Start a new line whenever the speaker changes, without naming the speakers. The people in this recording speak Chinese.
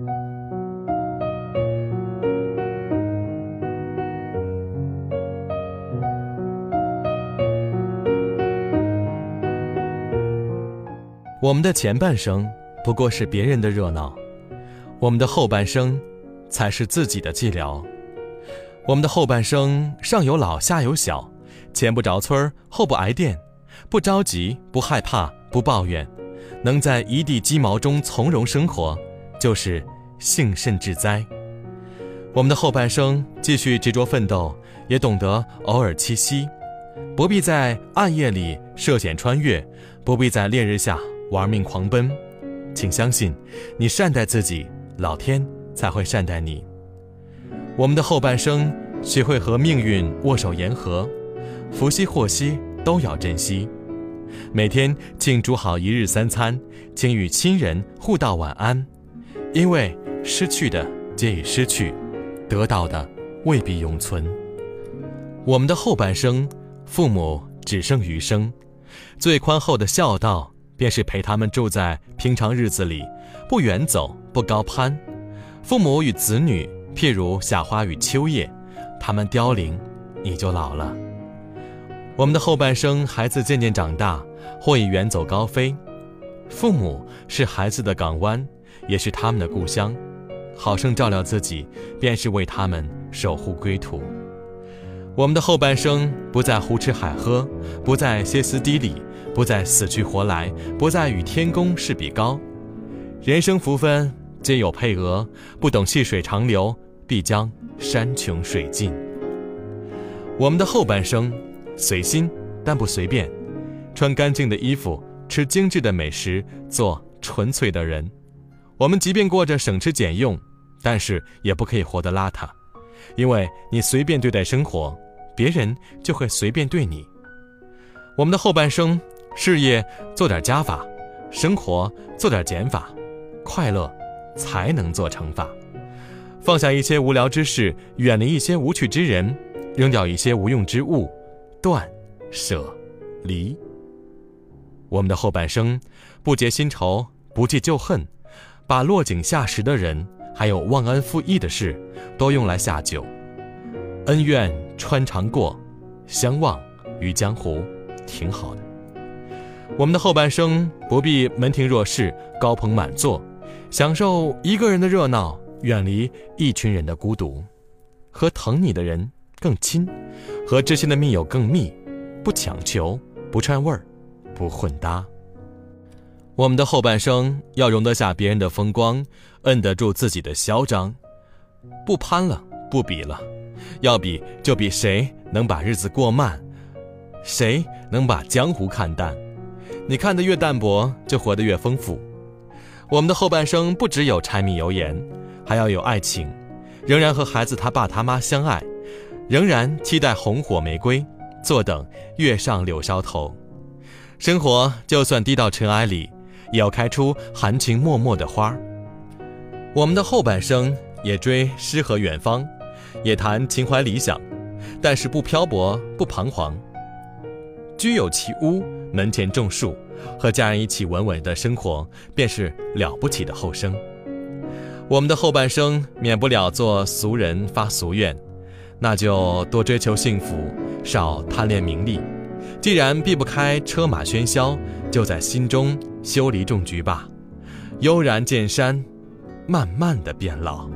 我们的前半生不过是别人的热闹，我们的后半生才是自己的寂寥。我们的后半生上有老下有小，前不着村后不挨店，不着急不害怕不抱怨，能在一地鸡毛中从容生活，就是幸甚至哉。我们的后半生继续执着奋斗，也懂得偶尔栖息，不必在暗夜里涉险穿越，不必在烈日下。玩命狂奔，请相信，你善待自己，老天才会善待你。我们的后半生，学会和命运握手言和，福兮祸兮都要珍惜。每天请煮好一日三餐，请与亲人互道晚安，因为失去的皆已失去，得到的未必永存。我们的后半生，父母只剩余生，最宽厚的孝道。便是陪他们住在平常日子里，不远走，不高攀。父母与子女，譬如夏花与秋叶，他们凋零，你就老了。我们的后半生，孩子渐渐长大，或已远走高飞。父母是孩子的港湾，也是他们的故乡。好生照料自己，便是为他们守护归途。我们的后半生，不再胡吃海喝，不再歇斯底里。不再死去活来，不再与天公试比高。人生福分皆有配额，不懂细水长流，必将山穷水尽。我们的后半生，随心但不随便，穿干净的衣服，吃精致的美食，做纯粹的人。我们即便过着省吃俭用，但是也不可以活得邋遢，因为你随便对待生活，别人就会随便对你。我们的后半生。事业做点加法，生活做点减法，快乐才能做乘法。放下一些无聊之事，远离一些无趣之人，扔掉一些无用之物，断舍离。我们的后半生，不结新仇，不记旧恨，把落井下石的人，还有忘恩负义的事，都用来下酒。恩怨穿肠过，相忘于江湖，挺好的。我们的后半生不必门庭若市、高朋满座，享受一个人的热闹，远离一群人的孤独，和疼你的人更亲，和知心的密友更密，不强求，不串味儿，不混搭。我们的后半生要容得下别人的风光，摁得住自己的嚣张，不攀了，不比了，要比就比谁能把日子过慢，谁能把江湖看淡。你看得越淡薄，就活得越丰富。我们的后半生不只有柴米油盐，还要有爱情，仍然和孩子他爸他妈相爱，仍然期待红火玫瑰，坐等月上柳梢头。生活就算低到尘埃里，也要开出含情脉脉的花儿。我们的后半生也追诗和远方，也谈情怀理想，但是不漂泊，不彷徨。居有其屋，门前种树，和家人一起稳稳的生活，便是了不起的后生。我们的后半生免不了做俗人发俗愿，那就多追求幸福，少贪恋名利。既然避不开车马喧嚣，就在心中修篱种菊吧，悠然见山，慢慢的变老。